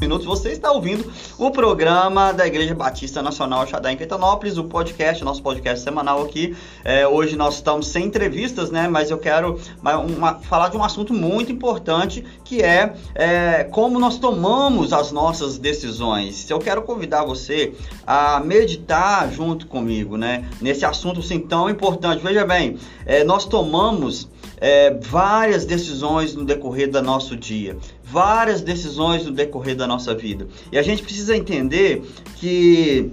minutos. Você está ouvindo o programa da Igreja Batista Nacional Xadá em Caetanópolis, o podcast, nosso podcast semanal aqui. É, hoje nós estamos sem entrevistas, né? Mas eu quero uma, falar de um assunto muito importante que é, é, como nós tomamos as nossas decisões. Eu quero convidar você a meditar junto comigo, né? Nesse assunto assim tão importante. Veja bem, é, nós tomamos é, várias decisões no decorrer do nosso dia, várias decisões no decorrer da nossa vida. E a gente precisa entender que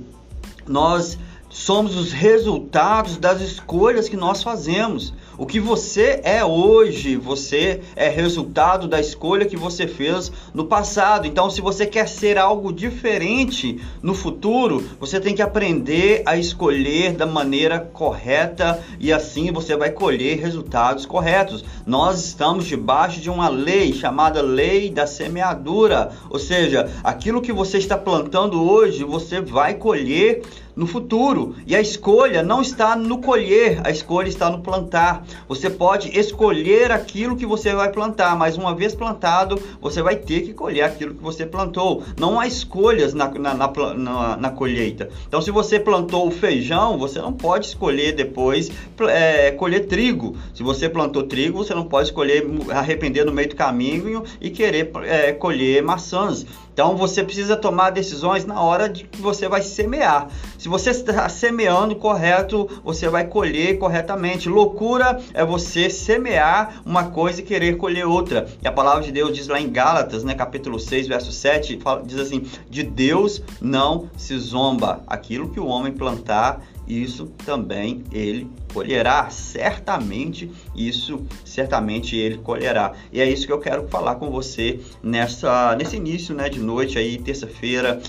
nós somos os resultados das escolhas que nós fazemos. O que você é hoje, você é resultado da escolha que você fez no passado. Então, se você quer ser algo diferente no futuro, você tem que aprender a escolher da maneira correta e assim você vai colher resultados corretos. Nós estamos debaixo de uma lei chamada Lei da Semeadura, ou seja, aquilo que você está plantando hoje, você vai colher no futuro. E a escolha não está no colher, a escolha está no plantar. Você pode escolher aquilo que você vai plantar, mas uma vez plantado, você vai ter que colher aquilo que você plantou. Não há escolhas na, na, na, na, na colheita. Então, se você plantou feijão, você não pode escolher depois é, colher trigo. Se você plantou trigo, você não pode escolher arrepender no meio do caminho e querer é, colher maçãs. Então você precisa tomar decisões na hora de que você vai semear. Se você está semeando correto, você vai colher corretamente. Loucura é você semear uma coisa e querer colher outra. E a palavra de Deus diz lá em Gálatas, né, capítulo 6, verso 7, fala, diz assim: "De Deus não se zomba. Aquilo que o homem plantar, isso também ele colherá, certamente isso, certamente ele colherá. E é isso que eu quero falar com você nessa, nesse início, né, de noite aí, terça-feira,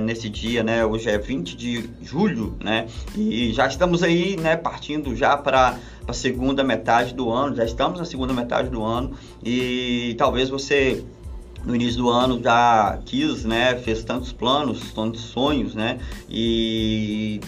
nesse dia, né, hoje é 20 de julho, né, e já estamos aí, né, partindo já para a segunda metade do ano, já estamos na segunda metade do ano e talvez você no início do ano já quis, né, fez tantos planos, tantos sonhos, né, e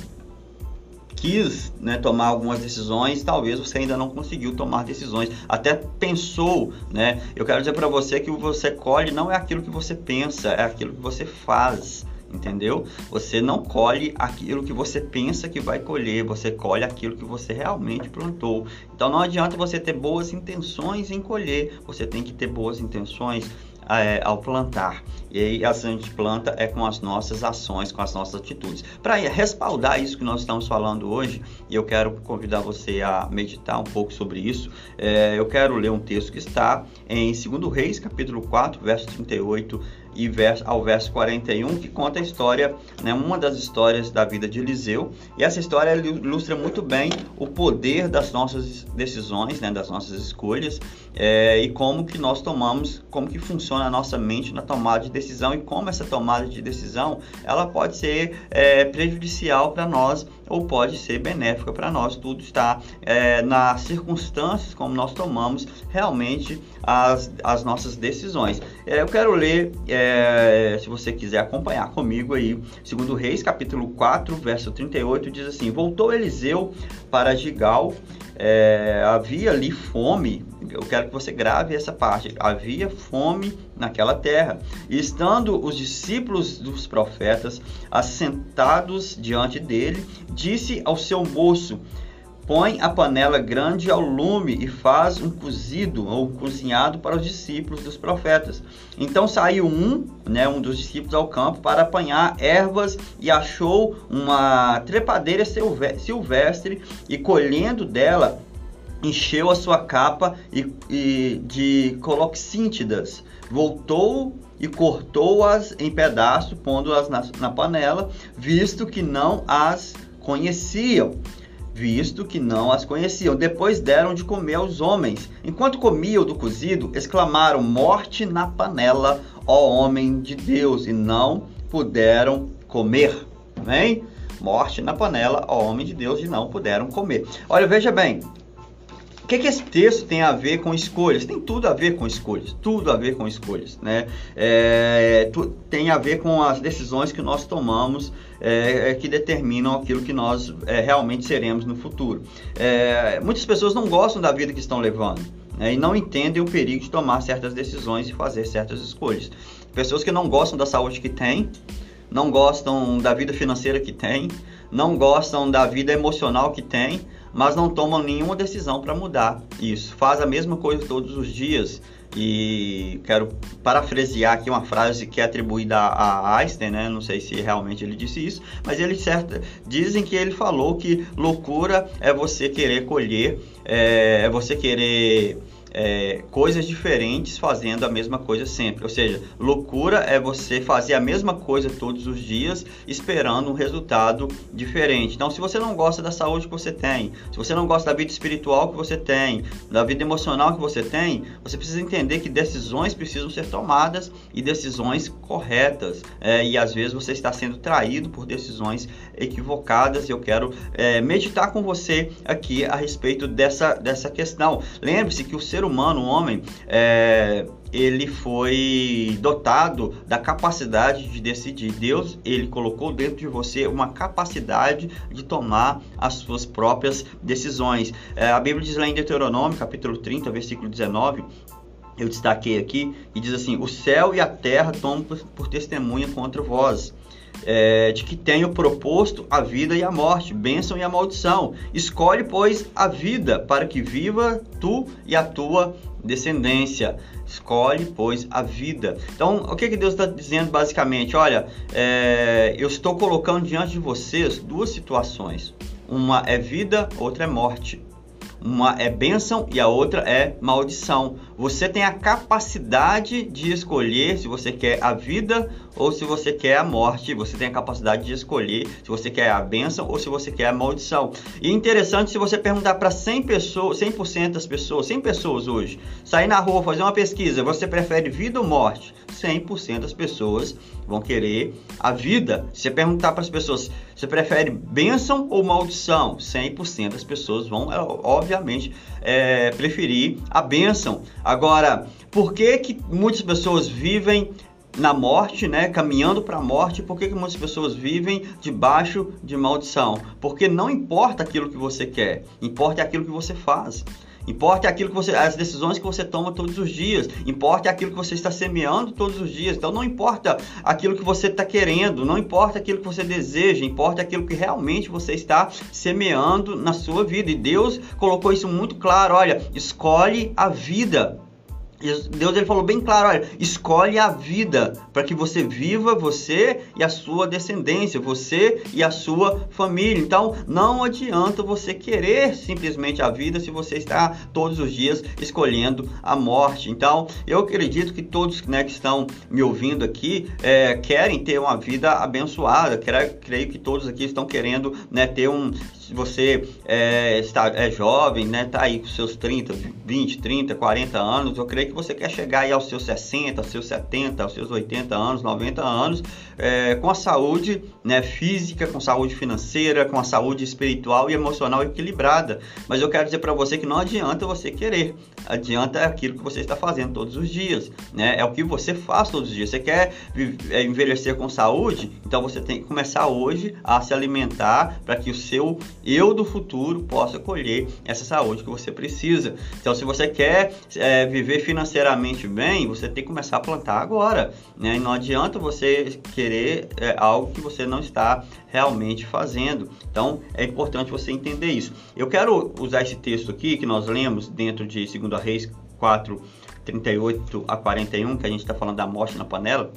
quis né, tomar algumas decisões, talvez você ainda não conseguiu tomar decisões, até pensou, né? Eu quero dizer para você que o você colhe não é aquilo que você pensa, é aquilo que você faz entendeu? Você não colhe aquilo que você pensa que vai colher, você colhe aquilo que você realmente plantou. Então não adianta você ter boas intenções em colher, você tem que ter boas intenções é, ao plantar. E aí a gente planta é com as nossas ações, com as nossas atitudes. Para respaldar isso que nós estamos falando hoje, eu quero convidar você a meditar um pouco sobre isso. É, eu quero ler um texto que está em 2 Reis, capítulo 4, verso 38 e verso, ao verso 41, que conta a história, né, uma das histórias da vida de Eliseu. E essa história ilustra muito bem o poder das nossas decisões, né, das nossas escolhas, é, e como que nós tomamos, como que funciona a nossa mente na tomada de decisão e como essa tomada de decisão ela pode ser é, prejudicial para nós ou pode ser benéfica para nós. Tudo está é, nas circunstâncias como nós tomamos realmente as, as nossas decisões. É, eu quero ler, é, se você quiser acompanhar comigo aí, segundo Reis, capítulo 4, verso 38, diz assim, Voltou Eliseu para Gigal, é, havia ali fome, eu quero que você grave essa parte, havia fome naquela terra. E estando os discípulos dos profetas assentados diante dele, disse ao seu moço, põe a panela grande ao lume e faz um cozido ou cozinhado para os discípulos dos profetas. Então saiu um, né, um dos discípulos ao campo para apanhar ervas e achou uma trepadeira silvestre e colhendo dela encheu a sua capa e, e de coloxíntidas, voltou e cortou-as em pedaços, pondo-as na, na panela, visto que não as conheciam visto que não as conheciam. Depois deram de comer aos homens. Enquanto comiam do cozido, exclamaram: Morte na panela, ó homem de Deus, e não puderam comer. Amém? Morte na panela, ó homem de Deus, e não puderam comer. Olha, veja bem, que, que esse texto tem a ver com escolhas? Tem tudo a ver com escolhas, tudo a ver com escolhas, né? É, tem a ver com as decisões que nós tomamos é, é que determinam aquilo que nós é, realmente seremos no futuro. É, muitas pessoas não gostam da vida que estão levando. né, e não entendem o perigo de tomar certas decisões e fazer certas escolhas. Pessoas que não gostam da saúde que têm, não gostam da vida financeira que têm, não gostam da vida emocional que têm, mas não tomam nenhuma decisão para mudar isso. Faz a mesma coisa todos os dias. E quero parafrasear aqui uma frase que é atribuída a Einstein, né? Não sei se realmente ele disse isso, mas ele certo, dizem que ele falou que loucura é você querer colher, é, é você querer é, coisas diferentes fazendo a mesma coisa sempre. Ou seja, loucura é você fazer a mesma coisa todos os dias esperando um resultado diferente. Então, se você não gosta da saúde que você tem, se você não gosta da vida espiritual que você tem, da vida emocional que você tem, você precisa entender que decisões precisam ser tomadas e decisões corretas. É, e às vezes você está sendo traído por decisões equivocadas. Eu quero é, meditar com você aqui a respeito dessa, dessa questão. Lembre-se que o ser ser humano, o homem, é, ele foi dotado da capacidade de decidir. Deus, ele colocou dentro de você uma capacidade de tomar as suas próprias decisões. É, a Bíblia diz lá em Deuteronômio, capítulo 30, versículo 19, eu destaquei aqui, e diz assim: O céu e a terra tomam por, por testemunha contra vós é, de que tenho proposto a vida e a morte, bênção e a maldição. Escolhe, pois, a vida para que viva tu e a tua descendência. Escolhe, pois, a vida. Então, o que, que Deus está dizendo basicamente? Olha, é, eu estou colocando diante de vocês duas situações. Uma é vida, outra é morte. Uma é bênção e a outra é maldição. Você tem a capacidade de escolher se você quer a vida ou se você quer a morte. Você tem a capacidade de escolher se você quer a bênção ou se você quer a maldição. E interessante se você perguntar para 100 pessoas, 100% das pessoas, 100 pessoas hoje, sair na rua fazer uma pesquisa, você prefere vida ou morte? 100% das pessoas vão querer a vida. Se você perguntar para as pessoas, você prefere bênção ou maldição? 100% das pessoas vão, é, obviamente, é, preferir a bênção. Agora, por que, que muitas pessoas vivem na morte, né, caminhando para a morte, por que, que muitas pessoas vivem debaixo de maldição? Porque não importa aquilo que você quer, importa aquilo que você faz. Importa aquilo que você, as decisões que você toma todos os dias. Importa aquilo que você está semeando todos os dias. Então não importa aquilo que você está querendo, não importa aquilo que você deseja, importa aquilo que realmente você está semeando na sua vida. E Deus colocou isso muito claro. Olha, escolhe a vida. Deus ele falou bem claro, olha, escolhe a vida para que você viva você e a sua descendência, você e a sua família. Então, não adianta você querer simplesmente a vida se você está todos os dias escolhendo a morte. Então, eu acredito que todos né, que estão me ouvindo aqui é, querem ter uma vida abençoada. Creio, creio que todos aqui estão querendo né, ter um se você é, está, é jovem, né, tá aí com seus 30, 20, 30, 40 anos, eu creio que você quer chegar aí aos seus 60, aos seus 70, aos seus 80 anos, 90 anos, é, com a saúde né, física, com saúde financeira, com a saúde espiritual e emocional equilibrada. Mas eu quero dizer para você que não adianta você querer, adianta aquilo que você está fazendo todos os dias, né? É o que você faz todos os dias. Você quer é, envelhecer com saúde, então você tem que começar hoje a se alimentar para que o seu eu do futuro possa colher essa saúde que você precisa. Então, se você quer é, viver financeiramente bem, você tem que começar a plantar agora. Né? E não adianta você querer é, algo que você não está realmente fazendo. Então, é importante você entender isso. Eu quero usar esse texto aqui que nós lemos dentro de 2 Reis 4, 38 a 41, que a gente está falando da morte na panela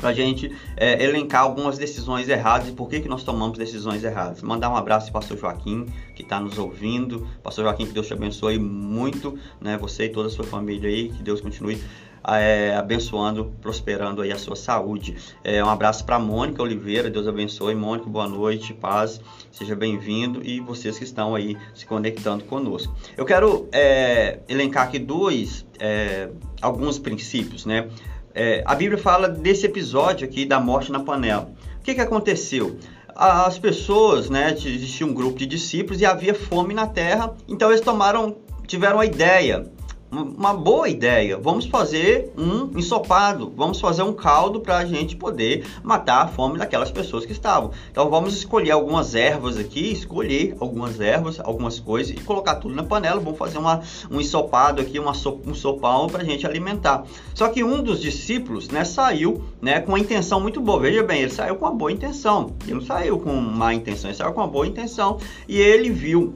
para a gente é, elencar algumas decisões erradas e por que, que nós tomamos decisões erradas. Mandar um abraço para o pastor Joaquim, que está nos ouvindo. Pastor Joaquim, que Deus te abençoe muito, né? Você e toda a sua família aí, que Deus continue é, abençoando, prosperando aí a sua saúde. É, um abraço para Mônica Oliveira, Deus abençoe. Mônica, boa noite, paz, seja bem-vindo e vocês que estão aí se conectando conosco. Eu quero é, elencar aqui dois, é, alguns princípios, né? É, a Bíblia fala desse episódio aqui da morte na panela. O que, que aconteceu? As pessoas, né, existia um grupo de discípulos e havia fome na terra, então eles tomaram, tiveram a ideia, uma boa ideia. Vamos fazer um ensopado, vamos fazer um caldo para a gente poder matar a fome daquelas pessoas que estavam. Então vamos escolher algumas ervas aqui, escolher algumas ervas, algumas coisas e colocar tudo na panela. Vamos fazer uma, um ensopado aqui, uma so, um sopão para a gente alimentar. Só que um dos discípulos, né, saiu, né, com uma intenção muito boa. Veja bem, ele saiu com uma boa intenção. Ele não saiu com má intenção, ele saiu com uma boa intenção e ele viu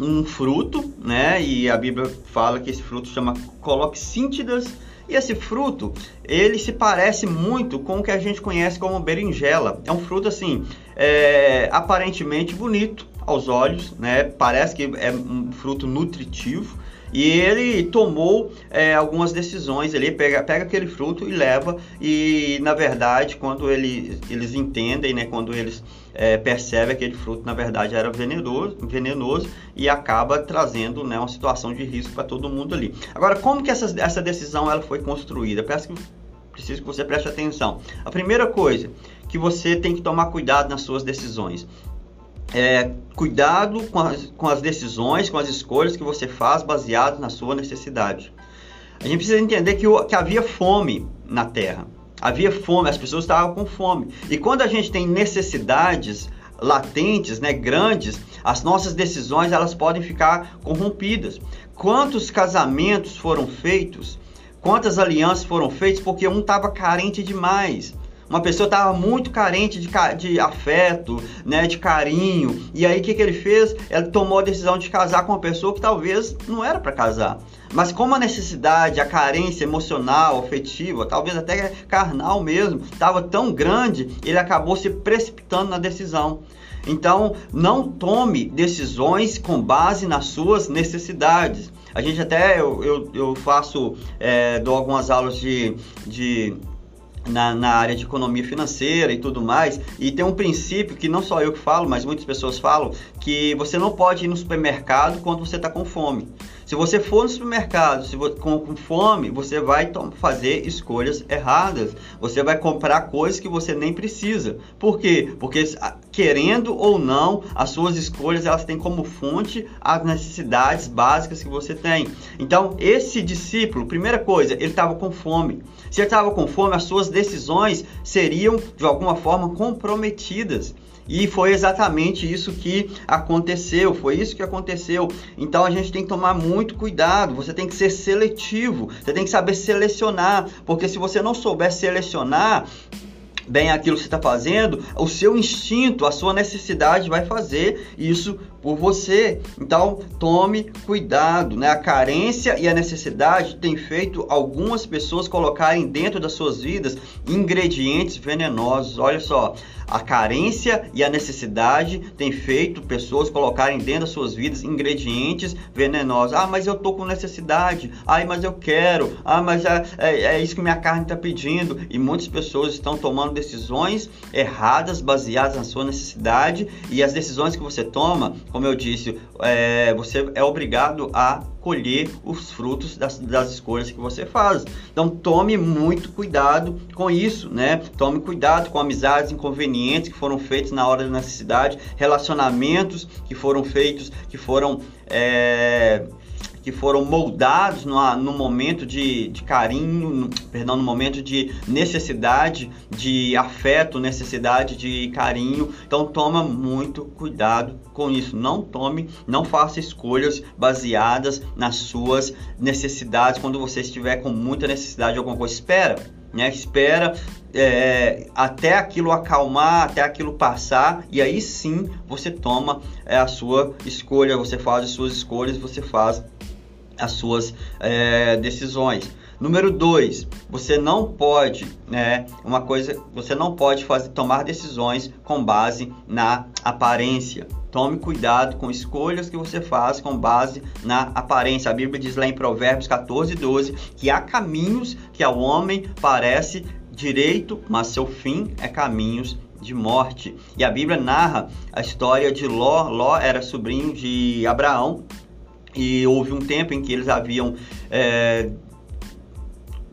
um fruto, né? E a Bíblia fala que esse fruto chama coloxíntidas. E esse fruto, ele se parece muito com o que a gente conhece como berinjela. É um fruto assim, é, aparentemente bonito aos olhos, né? Parece que é um fruto nutritivo. E ele tomou é, algumas decisões, ele pega, pega aquele fruto e leva, e na verdade, quando ele, eles entendem, né, quando eles é, percebe que aquele fruto na verdade era venenoso, venenoso e acaba trazendo né, uma situação de risco para todo mundo ali. Agora, como que essa, essa decisão ela foi construída? Peço que preciso que você preste atenção. A primeira coisa que você tem que tomar cuidado nas suas decisões. É, cuidado com as, com as decisões, com as escolhas que você faz baseado na sua necessidade. A gente precisa entender que, que havia fome na terra. Havia fome, as pessoas estavam com fome. E quando a gente tem necessidades latentes, né, grandes, as nossas decisões elas podem ficar corrompidas. Quantos casamentos foram feitos? Quantas alianças foram feitas porque um estava carente demais? Uma pessoa estava muito carente de, de, afeto, né, de carinho. E aí o que, que ele fez? Ele tomou a decisão de casar com uma pessoa que talvez não era para casar. Mas como a necessidade, a carência emocional, afetiva, talvez até carnal mesmo, estava tão grande, ele acabou se precipitando na decisão. Então, não tome decisões com base nas suas necessidades. A gente até, eu, eu, eu faço, é, dou algumas aulas de, de na, na, área de economia financeira e tudo mais. E tem um princípio que não só eu que falo, mas muitas pessoas falam, que você não pode ir no supermercado quando você está com fome. Se você for no supermercado se você, com, com, fome, você vai fazer escolhas erradas. Você vai comprar coisas que você nem precisa. Por quê? Porque querendo ou não, as suas escolhas elas têm como fonte as necessidades básicas que você tem. Então, esse discípulo, primeira coisa, ele estava com fome. Se ele estava com fome, as suas decisões seriam de alguma forma comprometidas. E foi exatamente isso que aconteceu, foi isso que aconteceu. Então a gente tem que tomar muito cuidado, você tem que ser seletivo, você tem que saber selecionar, porque se você não souber selecionar, bem aquilo que você está fazendo, o seu instinto, a sua necessidade vai fazer isso por você. Então, tome cuidado, né? A carência e a necessidade tem feito algumas pessoas colocarem dentro das suas vidas ingredientes venenosos. Olha só, a carência e a necessidade tem feito pessoas colocarem dentro das suas vidas ingredientes venenosos. Ah, mas eu tô com necessidade. Ai, mas eu quero. Ah, mas é, é, é isso que minha carne está pedindo. E muitas pessoas estão tomando decisões erradas baseadas na sua necessidade e as decisões que você toma, como eu disse, é, você é obrigado a colher os frutos das, das escolhas que você faz. Então tome muito cuidado com isso, né? Tome cuidado com amizades inconvenientes que foram feitas na hora da necessidade, relacionamentos que foram feitos, que foram é, que foram moldados no, no momento de, de carinho, no, perdão, no momento de necessidade, de afeto, necessidade de carinho. Então toma muito cuidado com isso. Não tome, não faça escolhas baseadas nas suas necessidades quando você estiver com muita necessidade de alguma coisa. Espera, né? Espera é, até aquilo acalmar, até aquilo passar, e aí sim você toma é, a sua escolha, você faz as suas escolhas, você faz as suas é, decisões. Número dois, você não pode, né, uma coisa, você não pode fazer, tomar decisões com base na aparência. Tome cuidado com escolhas que você faz com base na aparência. A Bíblia diz lá em Provérbios 14, 12 que há caminhos que ao homem parece direito, mas seu fim é caminhos de morte. E a Bíblia narra a história de Ló. Ló era sobrinho de Abraão e houve um tempo em que eles haviam é,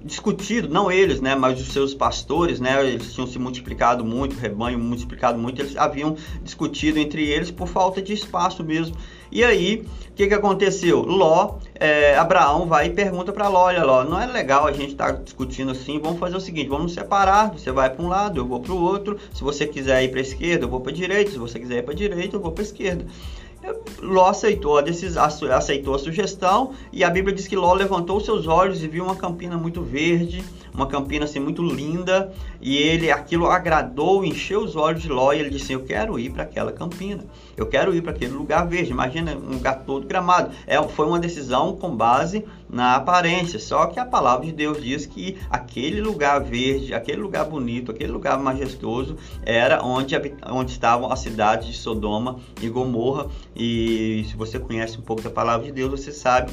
discutido, não eles, né, mas os seus pastores, né, eles tinham se multiplicado muito, o rebanho multiplicado muito, eles haviam discutido entre eles por falta de espaço mesmo. E aí, o que, que aconteceu? Ló, é, Abraão vai e pergunta para Ló, olha Ló, não é legal a gente estar tá discutindo assim, vamos fazer o seguinte, vamos separar, você vai para um lado, eu vou para o outro, se você quiser ir para a esquerda, eu vou para a direita, se você quiser ir para a direita, eu vou para a esquerda. Ló aceitou a, decisão, aceitou a sugestão e a Bíblia diz que Ló levantou seus olhos e viu uma campina muito verde, uma campina assim muito linda, e ele aquilo agradou, encheu os olhos de Ló e ele disse: "Eu quero ir para aquela campina. Eu quero ir para aquele lugar verde". Imagina um lugar todo gramado. É, foi uma decisão com base na aparência, só que a palavra de Deus diz que aquele lugar verde, aquele lugar bonito, aquele lugar majestoso era onde onde estavam as cidades de Sodoma e Gomorra e se você conhece um pouco da palavra de Deus, você sabe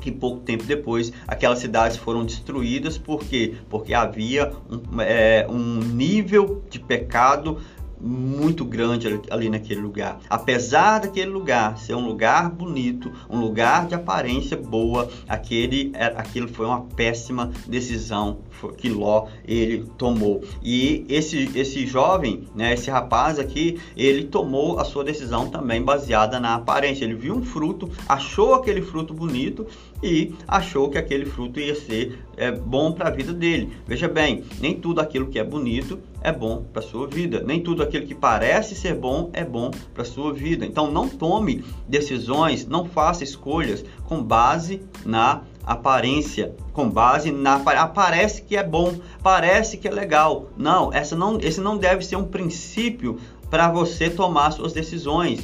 que pouco tempo depois aquelas cidades foram destruídas, por quê? Porque havia um, é, um nível de pecado muito grande ali naquele lugar. Apesar daquele lugar ser um lugar bonito, um lugar de aparência boa, aquele, é, aquilo foi uma péssima decisão que Ló ele tomou. E esse, esse jovem, né, esse rapaz aqui, ele tomou a sua decisão também baseada na aparência. Ele viu um fruto, achou aquele fruto bonito e achou que aquele fruto ia ser é, bom para a vida dele. Veja bem, nem tudo aquilo que é bonito é bom para sua vida. Nem tudo aquilo que parece ser bom é bom para sua vida. Então não tome decisões, não faça escolhas com base na aparência, com base na ah, parece que é bom, parece que é legal. Não, essa não, esse não deve ser um princípio para você tomar suas decisões.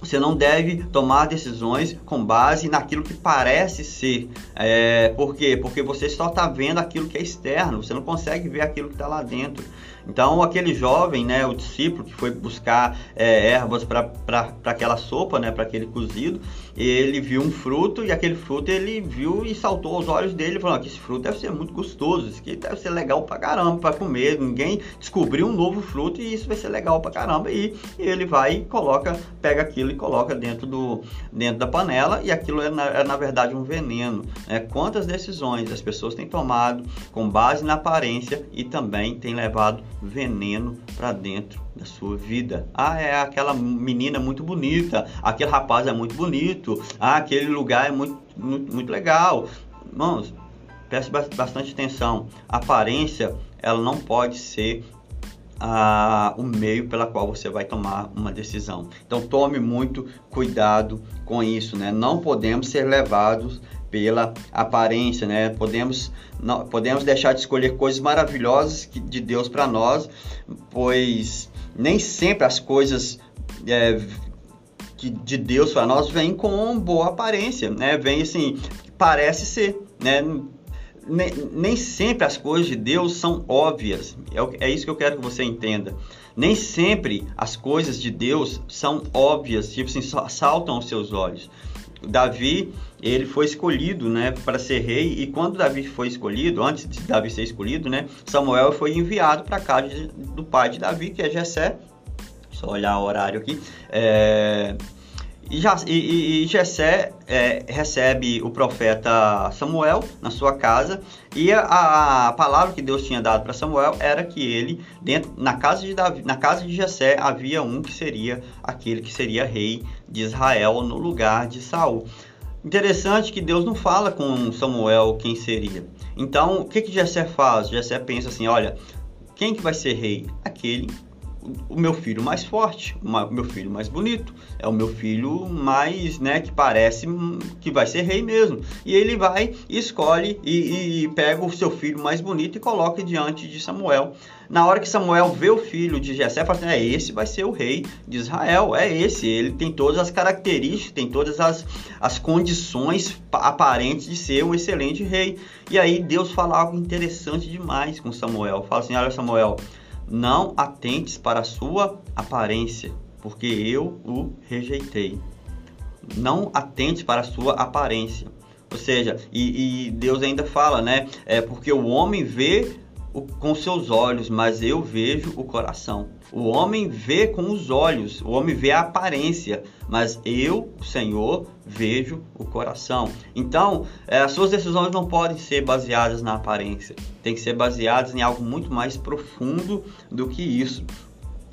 Você não deve tomar decisões com base naquilo que parece ser. É, por quê? Porque você só está vendo aquilo que é externo, você não consegue ver aquilo que está lá dentro. Então, aquele jovem, né, o discípulo que foi buscar é, ervas para aquela sopa, né, para aquele cozido, ele viu um fruto e aquele fruto ele viu e saltou aos olhos dele, falando que esse fruto deve ser muito gostoso, isso aqui deve ser legal pra caramba para comer. Ninguém descobriu um novo fruto e isso vai ser legal pra caramba. E, e ele vai e coloca, pega aquilo e coloca dentro, do, dentro da panela e aquilo é na, é na verdade um veneno. Né? Quantas decisões as pessoas têm tomado com base na aparência e também têm levado veneno para dentro da sua vida. Ah, é aquela menina muito bonita, aquele rapaz é muito bonito, ah, aquele lugar é muito, muito, muito legal. Irmãos, preste bastante atenção. A aparência, ela não pode ser ah, o meio pela qual você vai tomar uma decisão. Então tome muito cuidado com isso, né? Não podemos ser levados pela aparência, né? Podemos não, podemos deixar de escolher coisas maravilhosas de Deus para nós, pois nem sempre as coisas é, que de Deus para nós vêm com boa aparência, né? Vem assim, parece ser, né? Nem, nem sempre as coisas de Deus são óbvias. É, é isso que eu quero que você entenda. Nem sempre as coisas de Deus são óbvias, tipo assim, saltam aos seus olhos. Davi, ele foi escolhido, né, para ser rei, e quando Davi foi escolhido, antes de Davi ser escolhido, né, Samuel foi enviado para casa do pai de Davi, que é Jessé, só olhar o horário aqui, é, e, já, e, e Jessé é, recebe o profeta Samuel na sua casa e a, a palavra que Deus tinha dado para Samuel era que ele dentro na casa de Davi, na casa de Jessé havia um que seria aquele que seria rei de Israel no lugar de Saul. Interessante que Deus não fala com Samuel quem seria. Então, o que que Jessé faz? Jessé pensa assim, olha, quem que vai ser rei? Aquele o meu filho mais forte, o meu filho mais bonito, é o meu filho mais, né, que parece que vai ser rei mesmo. E ele vai, escolhe e, e pega o seu filho mais bonito e coloca diante de Samuel. Na hora que Samuel vê o filho de Jessé, fala assim, é esse vai ser o rei de Israel, é esse, ele tem todas as características, tem todas as, as condições aparentes de ser um excelente rei. E aí Deus fala algo interessante demais com Samuel, fala assim, olha Samuel, não atentes para a sua aparência, porque eu o rejeitei. Não atente para a sua aparência. Ou seja, e, e Deus ainda fala, né? É porque o homem vê o, com seus olhos, mas eu vejo o coração. O homem vê com os olhos, o homem vê a aparência, mas eu, Senhor, vejo o coração. Então, é, as suas decisões não podem ser baseadas na aparência, tem que ser baseadas em algo muito mais profundo do que isso.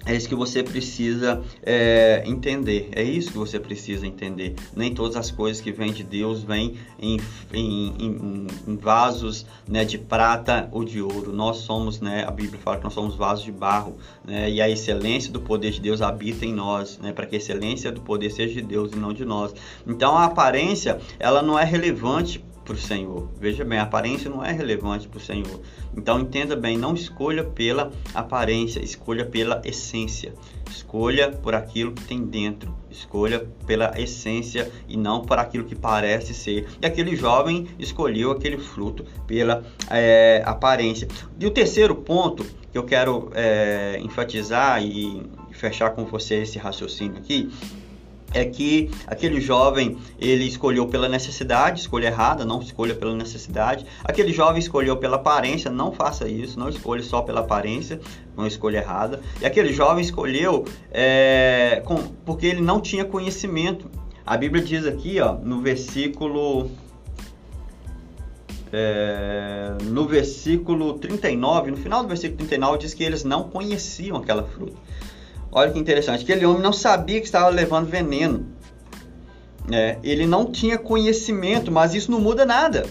É isso que você precisa é, entender. É isso que você precisa entender. Nem todas as coisas que vêm de Deus vêm em, em, em, em, vasos né, de prata ou de ouro. Nós somos, né, a Bíblia fala que nós somos vasos de barro. Né, e a excelência do poder de Deus habita em nós. Né, para que a excelência do poder seja de Deus e não de nós. Então a aparência ela não é relevante para o Senhor. Veja bem, a aparência não é relevante para o Senhor. Então entenda bem, não escolha pela aparência, escolha pela essência. Escolha por aquilo que tem dentro, escolha pela essência e não por aquilo que parece ser. E aquele jovem escolheu aquele fruto pela é, aparência. E o terceiro ponto que eu quero é, enfatizar e fechar com você esse raciocínio aqui é que aquele jovem ele escolheu pela necessidade, escolha errada, não escolha pela necessidade. Aquele jovem escolheu pela aparência, não faça isso, não escolha só pela aparência, uma escolha errada. E aquele jovem escolheu é, com, porque ele não tinha conhecimento. A Bíblia diz aqui, ó, no versículo é, no versículo 39, no final do versículo 39 diz que eles não conheciam aquela fruta. Olha que interessante. Aquele homem não sabia que estava levando veneno. É, ele não tinha conhecimento, mas isso não muda nada.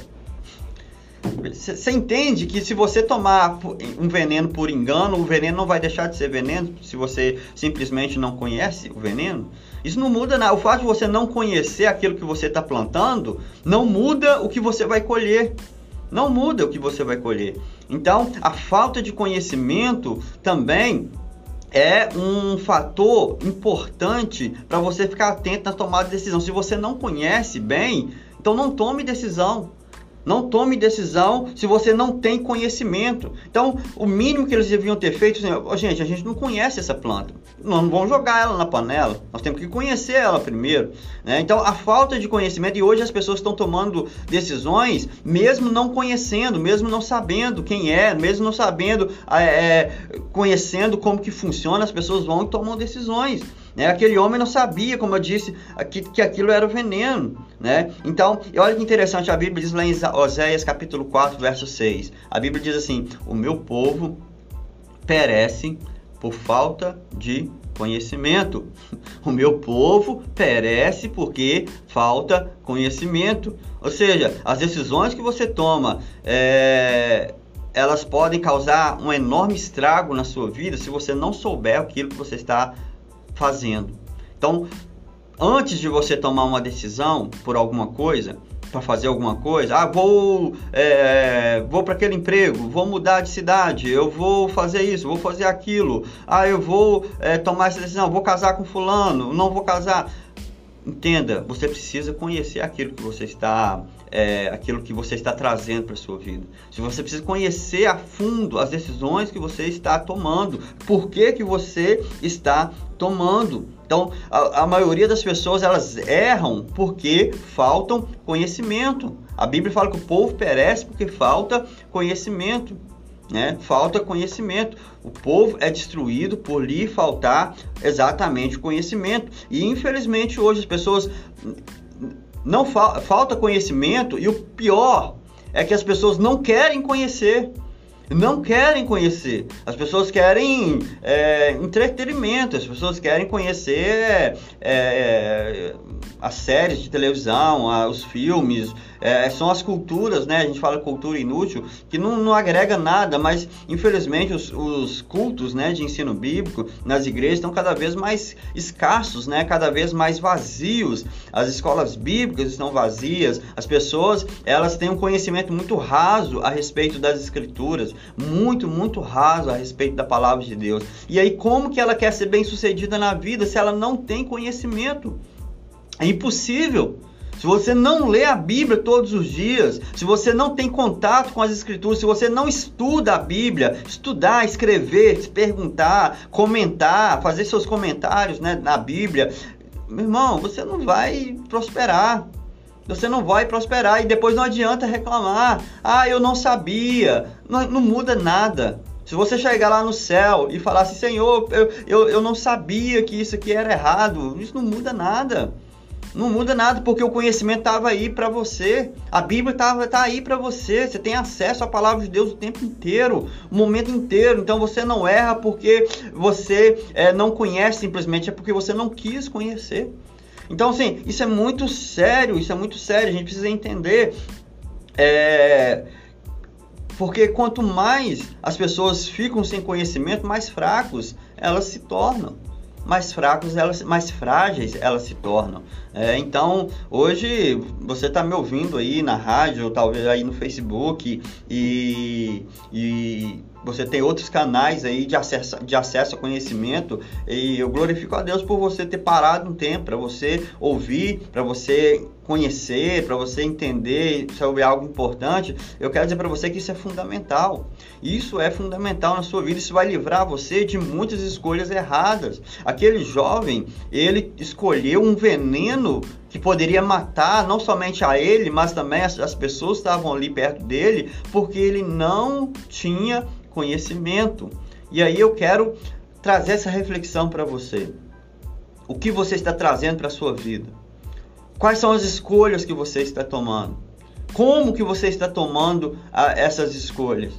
Você entende que se você tomar um veneno por engano, o veneno não vai deixar de ser veneno se você simplesmente não conhece o veneno? Isso não muda nada. O fato de você não conhecer aquilo que você está plantando não muda o que você vai colher. Não muda o que você vai colher. Então, a falta de conhecimento também é um fator importante para você ficar atento na tomada de decisão. Se você não conhece bem, então não tome decisão. Não tome decisão se você não tem conhecimento. Então, o mínimo que eles deviam ter feito, assim, gente, a gente não conhece essa planta. Nós não vamos jogar ela na panela. Nós temos que conhecer ela primeiro. Né? Então, a falta de conhecimento, e hoje as pessoas estão tomando decisões mesmo não conhecendo, mesmo não sabendo quem é, mesmo não sabendo, é conhecendo como que funciona, as pessoas vão e tomam decisões. Né? Aquele homem não sabia, como eu disse, que, que aquilo era veneno. Né? Então, olha que interessante, a Bíblia diz lá em Oséias capítulo 4, verso 6. A Bíblia diz assim: O meu povo perece por falta de conhecimento. O meu povo perece porque falta conhecimento. Ou seja, as decisões que você toma, é, elas podem causar um enorme estrago na sua vida se você não souber aquilo que você está. Então, antes de você tomar uma decisão por alguma coisa, para fazer alguma coisa, ah, vou, é, vou para aquele emprego, vou mudar de cidade, eu vou fazer isso, vou fazer aquilo, ah, eu vou é, tomar essa decisão, vou casar com fulano, não vou casar. Entenda, você precisa conhecer aquilo que você está é, aquilo que você está trazendo para sua vida. Se você precisa conhecer a fundo as decisões que você está tomando, por que, que você está tomando. Então, a, a maioria das pessoas elas erram porque faltam conhecimento. A Bíblia fala que o povo perece porque falta conhecimento. Né? Falta conhecimento. O povo é destruído por lhe faltar exatamente conhecimento. E infelizmente hoje as pessoas não fa falta conhecimento e o pior é que as pessoas não querem conhecer. Não querem conhecer. As pessoas querem é, entretenimento, as pessoas querem conhecer é, as séries de televisão, os filmes, é, são as culturas, né? A gente fala cultura inútil, que não, não agrega nada, mas infelizmente os, os, cultos né, de ensino bíblico nas igrejas estão cada vez mais escassos, né? Cada vez mais vazios. As escolas bíblicas estão vazias, as pessoas elas têm um conhecimento muito raso a respeito das escrituras, muito, muito raso a respeito da palavra de Deus. E aí, como que ela quer ser bem sucedida na vida se ela não tem conhecimento? É impossível. Se você não lê a Bíblia todos os dias, se você não tem contato com as Escrituras, se você não estuda a Bíblia, estudar, escrever, perguntar, comentar, fazer seus comentários né, na Bíblia, meu irmão, você não vai prosperar. Você não vai prosperar e depois não adianta reclamar. Ah, eu não sabia. Não, não muda nada. Se você chegar lá no céu e falar assim, Senhor, eu, eu, eu não sabia que isso aqui era errado, isso não muda nada. Não muda nada, porque o conhecimento estava aí para você. A Bíblia estava tá aí para você. Você tem acesso à palavra de Deus o tempo inteiro, o momento inteiro. Então você não erra porque você é, não conhece, simplesmente é porque você não quis conhecer. Então, assim, isso é muito sério, isso é muito sério. A gente precisa entender. É, porque quanto mais as pessoas ficam sem conhecimento, mais fracos elas se tornam mais fracos, elas, mais frágeis elas se tornam. É, então, hoje você está me ouvindo aí na rádio, talvez aí no Facebook e, e você tem outros canais aí de acesso, de acesso a conhecimento e eu glorifico a Deus por você ter parado um tempo para você ouvir, para você conhecer, para você entender sobre algo importante. Eu quero dizer para você que isso é fundamental. Isso é fundamental na sua vida, isso vai livrar você de muitas escolhas erradas. Aquele jovem, ele escolheu um veneno que poderia matar não somente a ele, mas também as, as pessoas que estavam ali perto dele, porque ele não tinha conhecimento. E aí eu quero trazer essa reflexão para você. O que você está trazendo para a sua vida? Quais são as escolhas que você está tomando? Como que você está tomando a, essas escolhas?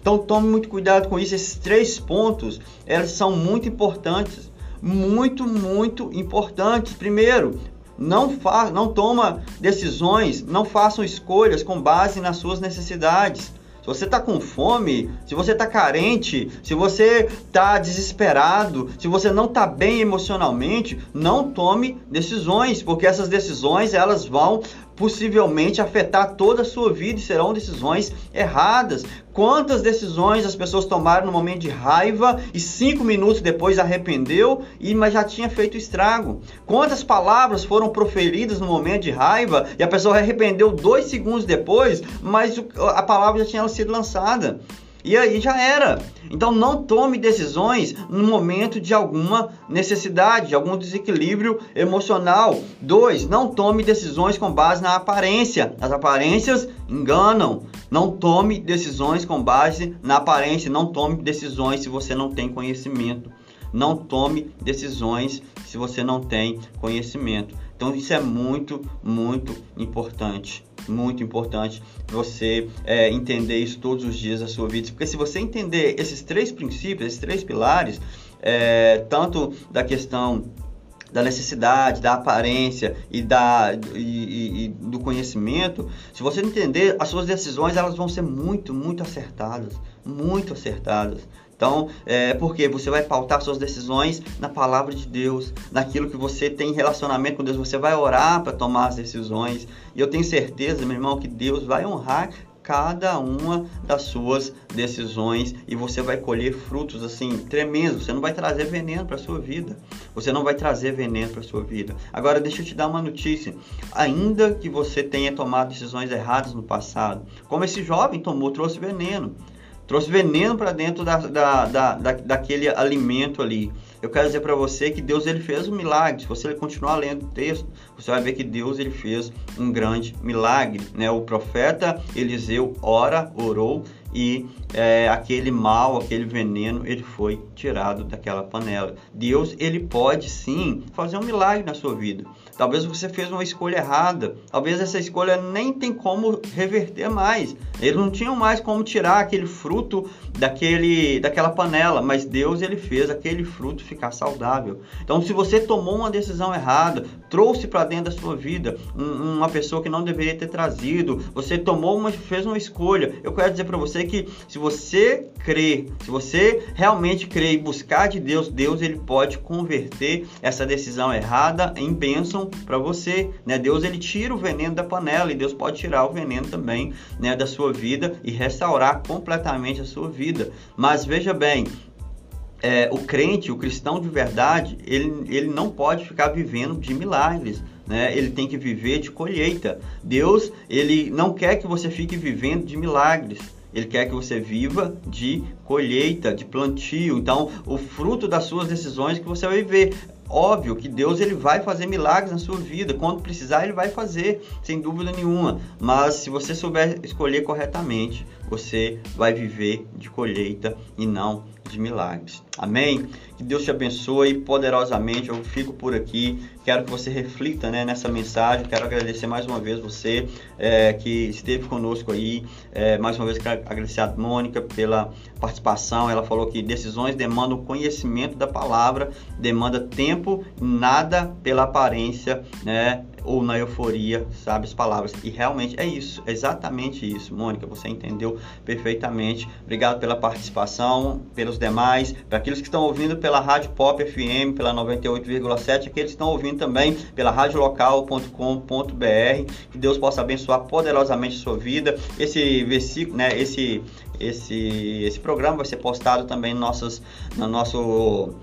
Então tome muito cuidado com isso. Esses três pontos, elas são muito importantes, muito, muito importantes. Primeiro, não, fa não toma decisões, não façam escolhas com base nas suas necessidades se você está com fome, se você está carente, se você está desesperado, se você não está bem emocionalmente, não tome decisões, porque essas decisões elas vão possivelmente afetar toda a sua vida e serão decisões erradas. Quantas decisões as pessoas tomaram no momento de raiva e cinco minutos depois arrependeu e mas já tinha feito estrago? Quantas palavras foram proferidas no momento de raiva e a pessoa arrependeu dois segundos depois, mas a palavra já tinha sido lançada? E aí já era. Então não tome decisões no momento de alguma necessidade, de algum desequilíbrio emocional. Dois, não tome decisões com base na aparência. As aparências enganam. Não tome decisões com base na aparência. Não tome decisões se você não tem conhecimento. Não tome decisões se você não tem conhecimento. Então isso é muito, muito importante muito importante você é, entender isso todos os dias da sua vida. Porque se você entender esses três princípios, esses três pilares, é, tanto da questão da necessidade, da aparência e, da, e, e, e, do conhecimento, se você entender, as suas decisões elas vão ser muito, muito acertadas, muito acertadas. Então, é, porque você vai pautar suas decisões na palavra de Deus, naquilo que você tem relacionamento com Deus. Você vai orar para tomar as decisões. E eu tenho certeza, meu irmão, que Deus vai honrar cada uma das suas decisões e você vai colher frutos assim tremendos. Você não vai trazer veneno para sua vida. Você não vai trazer veneno para sua vida. Agora deixa eu te dar uma notícia. Ainda que você tenha tomado decisões erradas no passado, como esse jovem tomou, trouxe veneno trouxe veneno para dentro da, da, da, da, daquele alimento ali. Eu quero dizer para você que Deus ele fez um milagre. Se você continuar lendo o texto, você vai ver que Deus ele fez um grande milagre. Né? O profeta Eliseu ora, orou e é, aquele mal, aquele veneno, ele foi tirado daquela panela. Deus ele pode sim fazer um milagre na sua vida. Talvez você fez uma escolha errada. Talvez essa escolha nem tem como reverter mais. Eles não tinham mais como tirar aquele fruto daquele, daquela panela, mas Deus ele fez aquele fruto ficar saudável. Então, se você tomou uma decisão errada, trouxe para dentro da sua vida um, uma pessoa que não deveria ter trazido, você tomou uma, fez uma escolha. Eu quero dizer para você que se você crer, se você realmente crer e buscar de Deus, Deus ele pode converter essa decisão errada em bênção para você, né? Deus ele tira o veneno da panela e Deus pode tirar o veneno também, né, da sua vida e restaurar completamente a sua vida. Mas veja bem, é, o crente, o cristão de verdade, ele, ele não pode ficar vivendo de milagres. Né? Ele tem que viver de colheita. Deus, ele não quer que você fique vivendo de milagres. Ele quer que você viva de colheita, de plantio. Então, o fruto das suas decisões que você vai viver. Óbvio que Deus ele vai fazer milagres na sua vida, quando precisar ele vai fazer, sem dúvida nenhuma. Mas se você souber escolher corretamente, você vai viver de colheita e não de milagres. Amém? Que Deus te abençoe poderosamente. Eu fico por aqui. Quero que você reflita né, nessa mensagem. Quero agradecer mais uma vez você é, que esteve conosco aí. É, mais uma vez quero agradecer a Mônica pela participação. Ela falou que decisões demandam conhecimento da palavra, demanda tempo, nada pela aparência, né? Ou na euforia, sabe as palavras. E realmente é isso, é exatamente isso. Mônica, você entendeu perfeitamente. Obrigado pela participação, pelos demais, para aqueles que estão ouvindo pela Rádio Pop FM, pela 98,7, aqueles que estão ouvindo também pela radiolocal.com.br. Que Deus possa abençoar poderosamente a sua vida. Esse versículo, né, esse esse esse programa vai ser postado também no nossos no nosso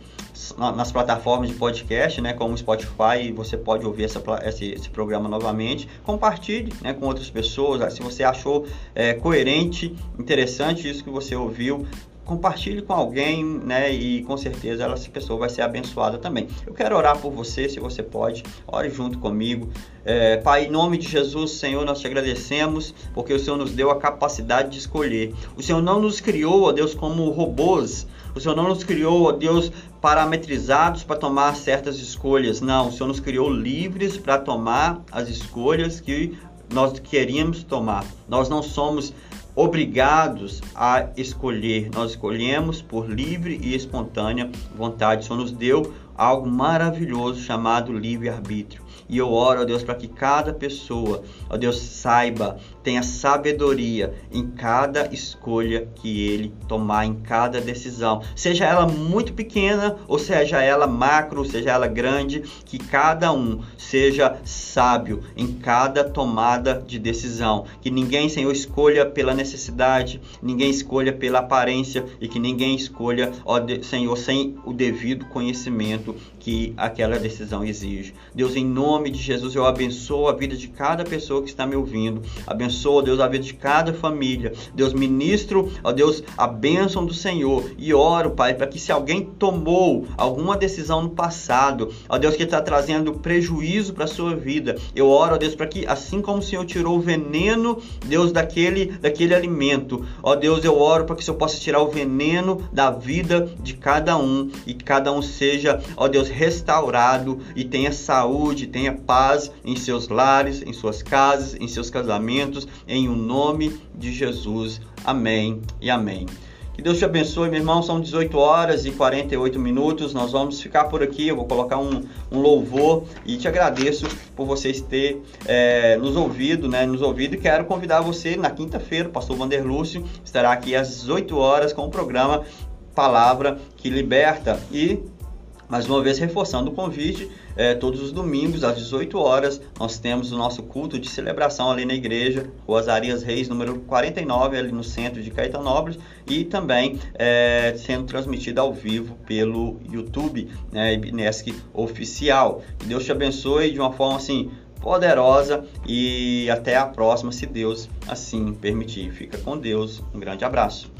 nas plataformas de podcast, né, como Spotify, você pode ouvir essa, esse, esse programa novamente. Compartilhe né, com outras pessoas. Se você achou é, coerente, interessante isso que você ouviu, compartilhe com alguém, né? E com certeza essa pessoa vai ser abençoada também. Eu quero orar por você, se você pode, ore junto comigo. É, pai, em nome de Jesus, Senhor, nós te agradecemos porque o Senhor nos deu a capacidade de escolher. O Senhor não nos criou, ó Deus, como robôs. O Senhor não nos criou, ó Deus, parametrizados para tomar certas escolhas. Não, o Senhor nos criou livres para tomar as escolhas que nós queríamos tomar. Nós não somos obrigados a escolher, nós escolhemos por livre e espontânea vontade. Senhor nos deu algo maravilhoso chamado livre-arbítrio. E eu oro, ó Deus, para que cada pessoa, ó Deus, saiba, tenha sabedoria em cada escolha que ele tomar, em cada decisão. Seja ela muito pequena, ou seja ela macro, seja ela grande, que cada um seja sábio em cada tomada de decisão. Que ninguém, Senhor, escolha pela necessidade, ninguém escolha pela aparência e que ninguém escolha, ó Senhor, sem o devido conhecimento que aquela decisão exige. Deus, em nome de Jesus, eu abençoo a vida de cada pessoa que está me ouvindo. Abençoo, Deus, a vida de cada família. Deus, ministro, ó Deus, a bênção do Senhor. E oro, Pai, para que se alguém tomou alguma decisão no passado, ó Deus, que está trazendo prejuízo para a sua vida, eu oro, ó Deus, para que assim como o Senhor tirou o veneno, Deus, daquele, daquele alimento, ó Deus, eu oro para que o Senhor possa tirar o veneno da vida de cada um e cada um seja, ó Deus, restaurado e tenha saúde, tenha paz em seus lares, em suas casas, em seus casamentos, em o um nome de Jesus. Amém e amém. Que Deus te abençoe, meu irmão. São 18 horas e 48 minutos. Nós vamos ficar por aqui. Eu vou colocar um, um louvor e te agradeço por vocês ter é, nos ouvido, né? Nos ouvido e quero convidar você na quinta-feira. O pastor Vander Lúcio estará aqui às 18 horas com o programa Palavra que Liberta. E mais uma vez reforçando o convite, é, todos os domingos às 18 horas nós temos o nosso culto de celebração ali na igreja, Rua Arias Reis, número 49, ali no centro de Caetanópolis, e também é, sendo transmitido ao vivo pelo YouTube, né, Ibnesc Oficial. Que Deus te abençoe de uma forma assim poderosa e até a próxima, se Deus assim permitir. Fica com Deus, um grande abraço.